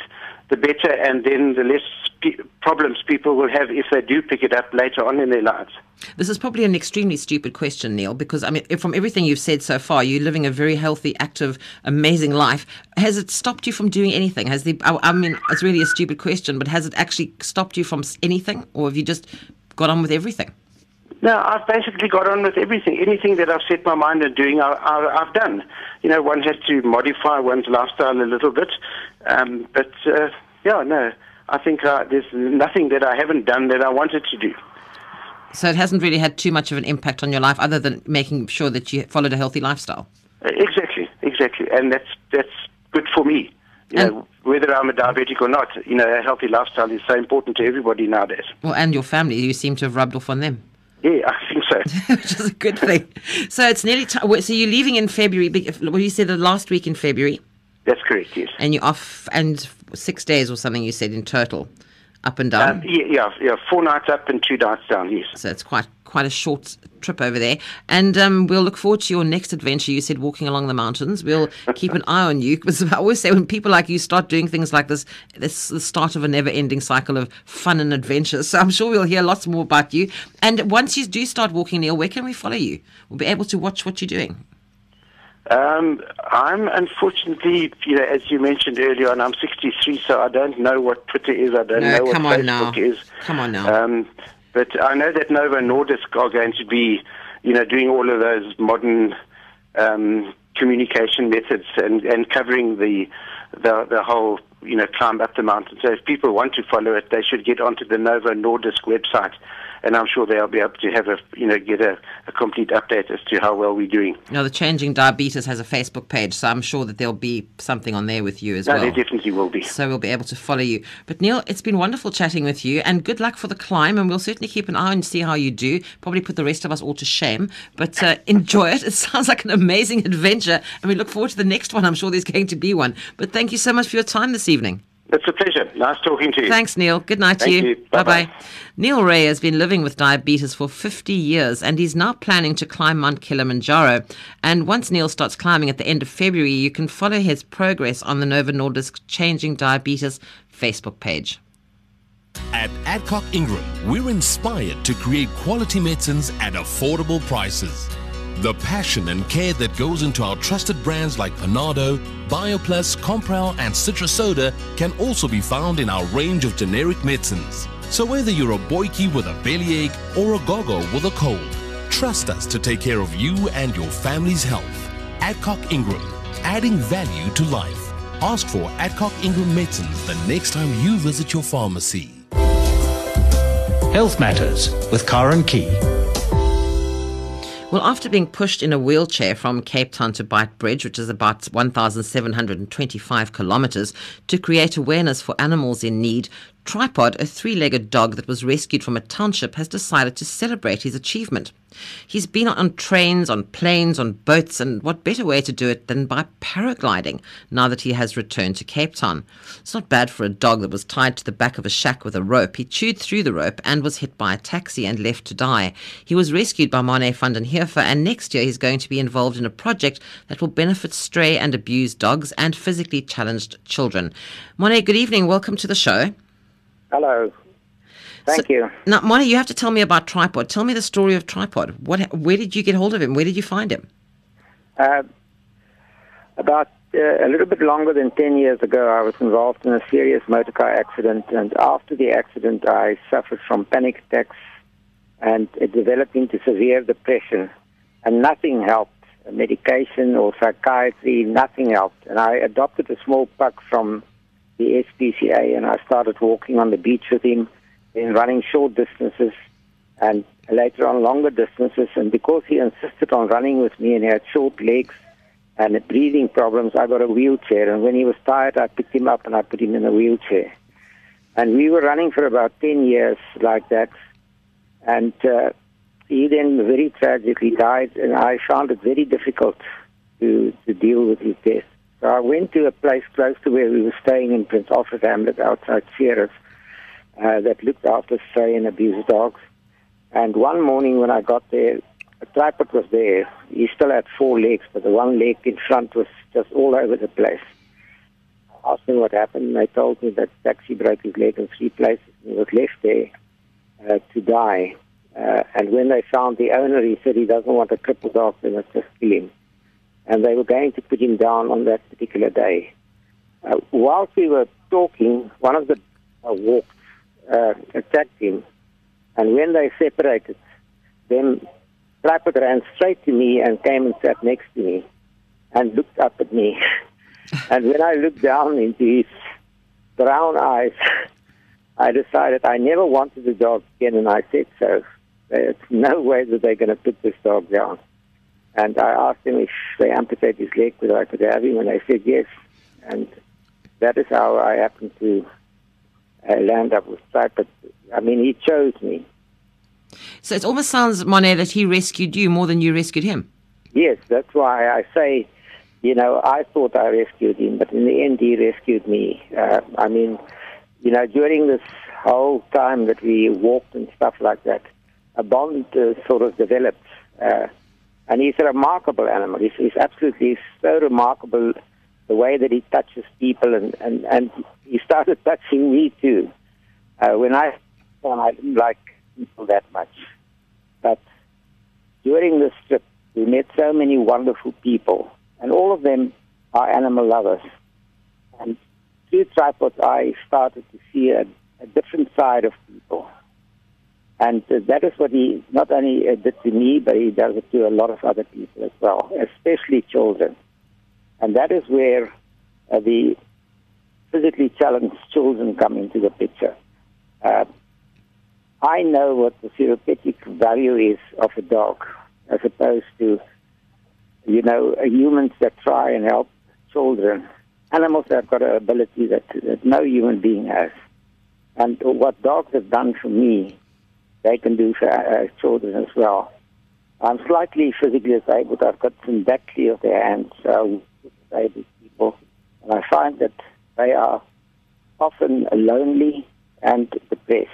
the better, and then the less pe- problems people will have if they do pick it up later on in their lives. This is probably an extremely stupid question, Neil, because I mean, from everything you've said so far, you're living a very healthy, active, amazing life. Has it stopped you from doing anything? Has the I, I mean, it's really a stupid question, but has it actually stopped you from anything, or have you just got on with everything? No, I've basically got on with everything. Anything that I've set my mind on doing, I, I, I've done. You know, one has to modify one's lifestyle a little bit. Um, but, uh, yeah, no, I think uh, there's nothing that I haven't done that I wanted to do. So it hasn't really had too much of an impact on your life, other than making sure that you followed a healthy lifestyle. Uh, Exactly, exactly. And that's, that's good for me. You And- know, whether I'm a diabetic or not, you know, a healthy lifestyle is so important to everybody nowadays. Well, and your family, you seem to have rubbed off on them. Yeah, I think so. which is a good thing. So it's nearly time. So you're leaving in February. Well, you said the last week in February, That's correct, yes. and you're off, and six days or something. You said in total, up and down. Um, yeah, yeah, yeah, four nights up and two nights down, yes. so it's quite quite a short trip over there. And um, we'll look forward to your next adventure. You said walking along the mountains. We'll keep an eye on you because I always say when people like you start doing things like this, it's the start of a never-ending cycle of fun and adventure. So I'm sure we'll hear lots more about you. And once you do start walking, Neil, where can we follow you? We'll be able to watch what you're doing. Um, I'm unfortunately, you know, as you mentioned earlier on, I'm 63, so I don't know what Twitter is. I don't No, know what come on Facebook now. is. Come on now. Um, but I know that Novo Nordisk are going to be, you know, doing all of those modern um, communication methods and, and covering the, the the whole, you know, climb up the mountain. So if people want to follow it, they should get onto the Novo Nordisk website, and I'm sure they'll be able to have a, you know, get a, a complete update as to how well we're doing. Now, the Changing Diabetes has a Facebook page, so I'm sure that there'll be something on there with you as No, well. there definitely will be. So we'll be able to follow you. But Neil, it's been wonderful chatting with you, and good luck for the climb. And we'll certainly keep an eye and see how you do. Probably put the rest of us all to shame, but uh, enjoy it. It sounds like an amazing adventure, and we look forward to the next one. I'm sure there's going to be one. But thank you so much for your time this evening. It's a pleasure. Nice talking to you. Thanks, Neil. Good night to Thank you. you. Bye Bye-bye. bye. Neil Rae has been living with diabetes for 50 years and he's now planning to climb Mount Kilimanjaro. And once Neil starts climbing at the end of February, you can follow his progress on the Novo Nordisk Changing Diabetes Facebook page. At Adcock Ingram, we're inspired to create quality medicines at affordable prices. The passion and care that goes into our trusted brands like Panado, BioPlus, Compral, and Citro Soda can also be found in our range of generic medicines. So whether you're a boykie with a bellyache or a gogo with a cold, trust us to take care of you and your family's health. Adcock Ingram, adding value to life. Ask for Adcock Ingram medicines the next time you visit your pharmacy. Health Matters with Karen Key. Well, after being pushed in a wheelchair from Cape Town to Beitbridge, which is about 1,725 kilometers, to create awareness for animals in need, Tripod, a three legged dog that was rescued from a township, has decided to celebrate his achievement. He's been on trains, on planes, on boats, and what better way to do it than by paragliding now that he has returned to Cape Town? It's not bad for a dog that was tied to the back of a shack with a rope. He chewed through the rope and was hit by a taxi and left to die. He was rescued by Marne van den Heever, and next year he's going to be involved in a project that will benefit stray and abused dogs and physically challenged children. Monet, good evening. Welcome to the show. Hello. Thank you. Now, Marne, you have to tell me about Tripod. Tell me the story of Tripod. What? Where did you get hold of him? Where did you find him? Uh, about uh, a little bit longer than 10 years ago, I was involved in a serious motor car accident, and after the accident, I suffered from panic attacks and it developed into severe depression, and nothing helped. Medication or psychiatry, nothing helped. And I adopted a small puck from the SPCA, and I started walking on the beach with him, then running short distances, and later on longer distances. And because he insisted on running with me and he had short legs and breathing problems, I got a wheelchair. And when he was tired, I picked him up and I put him in a wheelchair. And we were running for about 10 years like that. And uh, he then very tragically died, and I found it very difficult to, to deal with his death. So I went to a place close to where we were staying in Prince Alfred Hamlet outside Ceres uh, that looked after stray and abused dogs. And one morning when I got there, a tripod was there. He still had four legs, but the one leg in front was just all over the place. I asked him what happened, and they told me that taxi broke his leg in three places. He was left there uh, to die. Uh, and when they found the owner, he said he doesn't want a crippled dog, they must just kill him. And they were going to put him down on that particular day. Uh, whilst we were talking, one of the uh, walked, uh, attacked him. And when they separated, then Tripod ran straight to me and came and sat next to me and looked up at me. and when I looked down into his brown eyes, I decided I never wanted the dog again, and I said so. There's no way that they're going to put this dog down. And I asked them if they amputate his leg, whether I could have him, and they said yes. And that is how I happened to land up with Tripod. I mean, he chose me. So it almost sounds, Marne, that he rescued you more than you rescued him. Yes, that's why I say, you know, I thought I rescued him, but in the end, he rescued me. Uh, I mean, you know, during this whole time that we walked and stuff like that, a bond uh, sort of developed. Uh, and he's a remarkable animal. He's, he's absolutely so remarkable the way that he touches people, and, and, and he started touching me too. Uh, when I I didn't like people that much. But during this trip, we met so many wonderful people, and all of them are animal lovers. And through tripods, I started to see a, a different side of people. And uh, that is what he not only uh, did to me, but he does it to a lot of other people as well, especially children. And that is where uh, the physically challenged children come into the picture. Uh, I know what the therapeutic value is of a dog, as opposed to, you know, humans that try and help children. Animals have got an ability that, that no human being has. And what dogs have done for me, they can do for uh, children as well. I'm slightly physically disabled. I've got some syndactyly of the hands, so disabled people. And I find that they are often lonely and depressed.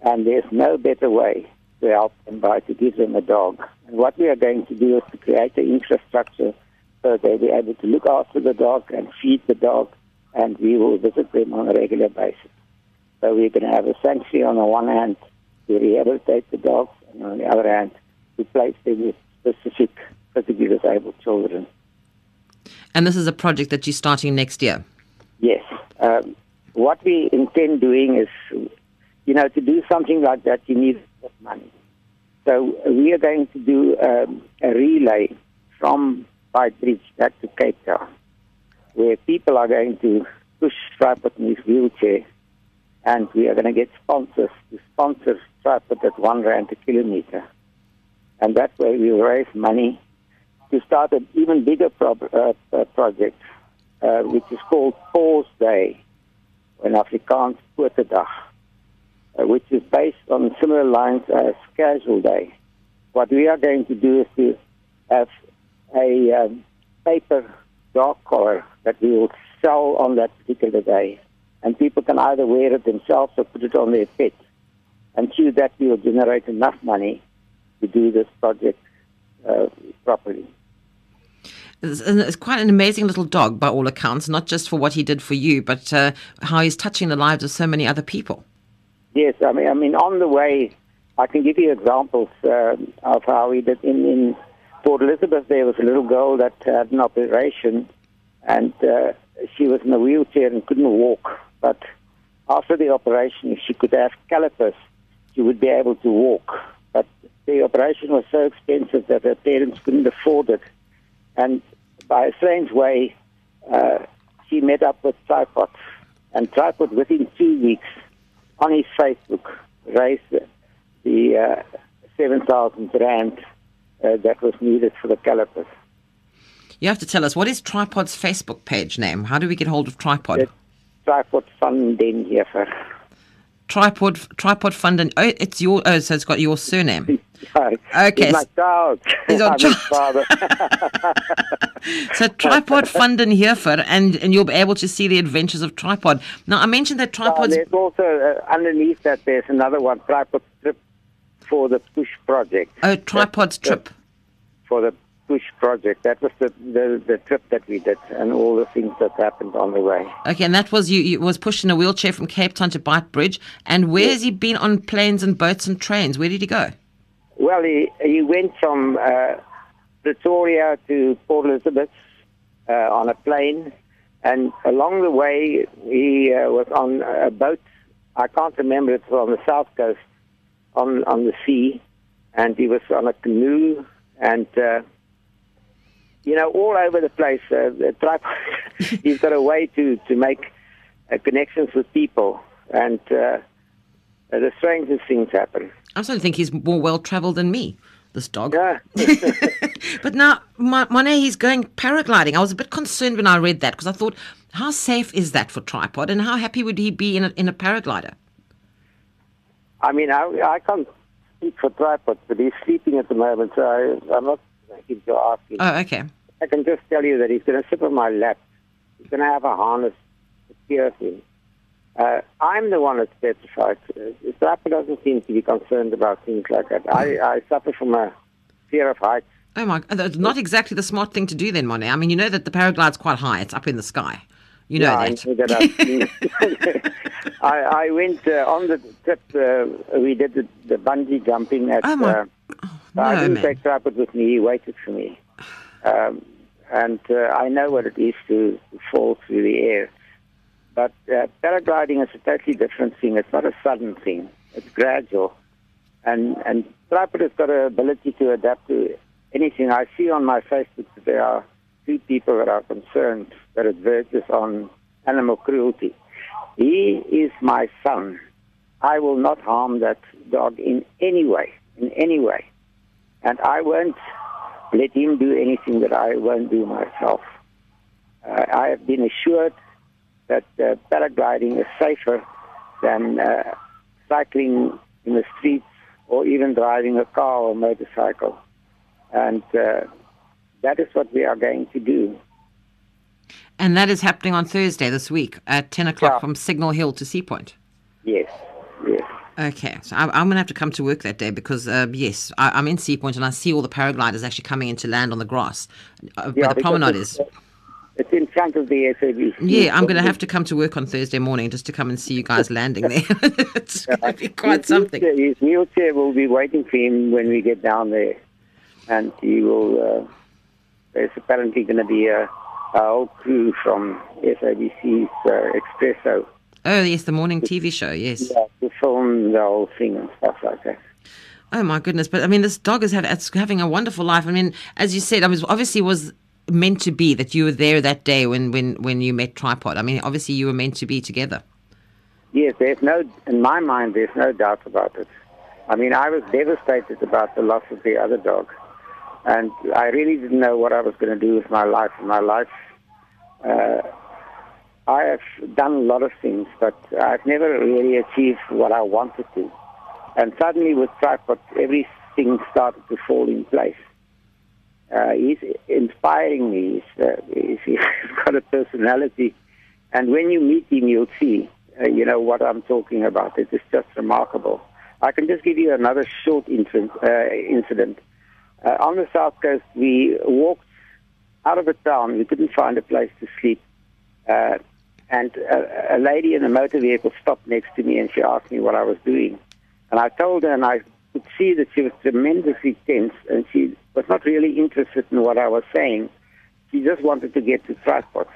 And there's no better way to help them by to give them a dog. And what we are going to do is to create the infrastructure so they'll be able to look after the dog and feed the dog, and we will visit them on a regular basis. So we're going to have a sanctuary on the one hand to rehabilitate the dogs, and on the other hand to place them with specific physically disabled children. And this is a project that you're starting next year? Yes. Um, what we intend doing is you know, to do something like that, you need money. So we are going to do um, a relay from Beitbridge back to Cape Town, where people are going to push Tripod in his wheelchair, and we are going to get sponsors to sponsor Tripod at one rand a kilometer. And that way we will raise money to start an even bigger pro- uh, uh, project, uh, which is called Paws Day, in Afrikaans Potedag uh, which is based on similar lines as Casual Day. What we are going to do is to have a um, paper dog collar that we will sell on that particular day. And people can either wear it themselves or put it on their pet. And through that, we will generate enough money to do this project uh, properly. It's quite an amazing little dog, by all accounts, not just for what he did for you, but uh, how he's touching the lives of so many other people. Yes, I mean, I mean, on the way, I can give you examples uh, of how we did. In, in Port Elizabeth, there was a little girl that had an operation, and uh, she was in a wheelchair and couldn't walk. But after the operation, if she could have calipers, she would be able to walk. But the operation was so expensive that her parents couldn't afford it. And by a strange way, uh, she met up with Tripod, and Tripod within two weeks on his Facebook raised the uh, 7,000 rand uh, that was needed for the calipers. You have to tell us, what is Tripod's Facebook page name? How do we get hold of Tripod? It's Tripod van den. Tripod, Tripod van den, oh, it's your, oh, so it's got your surname. Okay. He's my child. He's child. so tripod van den Heever, and and you'll be able to see the adventures of tripod. Now I mentioned that tripods. Uh, there's also uh, underneath that there's another one, tripod's trip for the push project. Oh, tripods trip. For the project. That was the, the, the trip that we did and all the things that happened on the way. Okay, and that was you, you was pushed in a wheelchair from Cape Town to Beitbridge. And where has he been on planes and boats and trains? Where did he go? Well, he, he went from uh, Pretoria to Port Elizabeth uh, on a plane, and along the way he uh, was on a boat. I can't remember; it was on the south coast, on on the sea, and he was on a canoe, and uh, you know, all over the place. Uh, the tripod, he's got a way to to make uh, connections with people, and uh, the strangest things happen. I of think he's more well travelled than me. This dog. Yeah. But now, Marne, he's going paragliding. I was a bit concerned when I read that because I thought, how safe is that for tripod, and how happy would he be in a, in a paraglider? I mean, I, I can't speak for tripod, but he's sleeping at the moment, so I, I'm not going to ask him. Oh, okay. I can just tell you that he's going to sit on my lap. He's going to have a harness to steer him. Uh, I'm the one that's petrified. Uh, Tripod doesn't seem to be concerned about things like that. I, I suffer from a fear of heights. Oh my! That's not exactly the smart thing to do then, Marne. I mean, you know that the paraglide's quite high; it's up in the sky. You know yeah, that. I, know that I, I went uh, on the trip. Uh, we did the, the bungee jumping at. Oh, my- uh, I no, didn't man. take Tripod with me. He waited for me, um, and uh, I know what it is to, fall through the air. But uh, paragliding is a totally different thing. It's not a sudden thing. It's gradual, and and Tripod has got an ability to adapt to anything. I see on my Facebook that there are two people that are concerned that it verges on animal cruelty. He is my son. I will not harm that dog in any way, in any way. And I won't let him do anything that I won't do myself. Uh, I have been assured that uh, paragliding is safer than uh, cycling in the streets or even driving a car or motorcycle. And uh, that is what we are going to do. And that is happening on Thursday this week at 10 o'clock Yeah. from Signal Hill to Sea Point. Yes, yes. Okay, so I, I'm going to have to come to work that day because, uh, yes, I, I'm in Sea Point and I see all the paragliders actually coming in to land on the grass uh, where the promenade is. It's in front of the SABC. Yeah, I'm going to have to come to work on Thursday morning just to come and see you guys landing there. it's going to be quite His something. wheelchair- His wheelchair will be waiting for him when we get down there, and he will. Uh, there's apparently going to be a, a whole crew from SABC's uh, Expresso Oh, yes, the morning TV show, yes. yeah, to film the whole thing and stuff like that. Oh my goodness! But I mean, this dog is have, it's having a wonderful life. I mean, as you said, I was obviously was meant to be that you were there that day when when when you met Tripod. I mean, obviously you were meant to be together. Yes, there's no, in my mind, there's no doubt about it. I mean, I was devastated about the loss of the other dog, and I really didn't know what I was going to do with my life. My life, uh, I have done a lot of things, but I've never really achieved what I wanted to. And suddenly, with Tripod, everything started to fall in place. Uh, he's inspiring me. He's, uh, he's, got a personality. And when you meet him, you'll see, uh, you know, what I'm talking about. It is just remarkable. I can just give you another short incident. Uh, incident. Uh, on the south coast, we walked out of a town. We couldn't find a place to sleep. Uh, and a, a lady in a motor vehicle stopped next to me and she asked me what I was doing. And I told her, and I could see that she was tremendously tense and she was not really interested in what I was saying. She just wanted to get to tripod.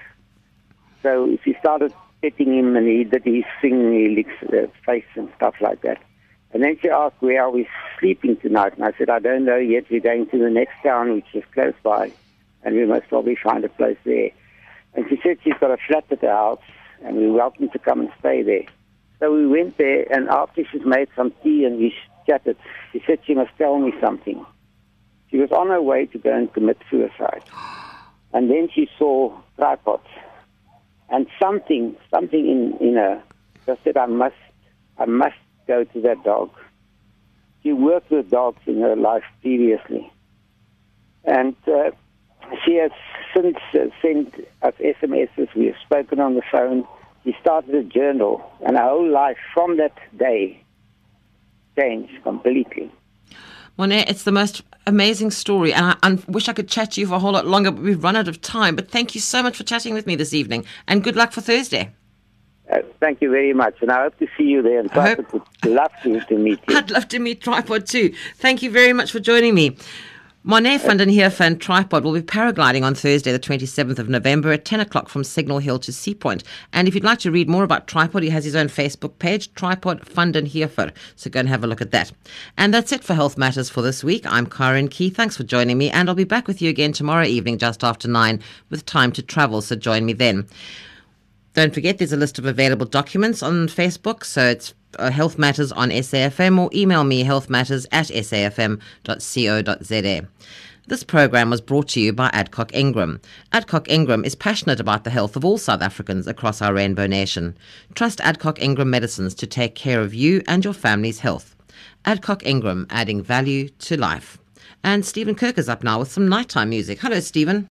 So she started petting him and he did his thing, he licks the face and stuff like that. And then she asked, where are we sleeping tonight? And I said, I don't know yet. We're going to the next town, which is close by, and we must probably find a place there. Said she's got a flat at the house, and we're welcome to come and stay there. So we went there, and after she's made some tea and we chatted, she said she must tell me something. She was on her way to go and commit suicide. And then she saw tripods. And something, something in, in her just said, I must, I must go to that dog. She worked with dogs in her life previously. And uh, she has since uh, sent us SMSs. We have spoken on the phone. She started a journal, and her whole life from that day changed completely. Marne, it's the most amazing story, and I, I wish I could chat to you for a whole lot longer, but we've run out of time. But thank you so much for chatting with me this evening, and good luck for Thursday. Uh, thank you very much, and I hope to see you there. And I Tripod would love to, to meet you. I'd love to meet Tripod too. Thank you very much for joining me. Marne van den Heever and Tripod will be paragliding on Thursday, the 27th of November at 10 o'clock from Signal Hill to Sea Point. And if you'd like to read more about Tripod, he has his own Facebook page, Tripod van den Heever. So go and have a look at that. And that's it for Health Matters for this week. I'm Karen Key. Thanks for joining me. And I'll be back with you again tomorrow evening just after 9 with time to travel. So join me then. Don't forget, there's a list of available documents on Facebook. So it's uh, Health Matters on SAFM or email me healthmatters at safm.co.za. This program was brought to you by Adcock Ingram. Adcock Ingram is passionate about the health of all South Africans across our rainbow nation. Trust Adcock Ingram medicines to take care of you and your family's health. Adcock Ingram, adding value to life. And Stephen Kirk is up now with some nighttime music. Hello, Stephen.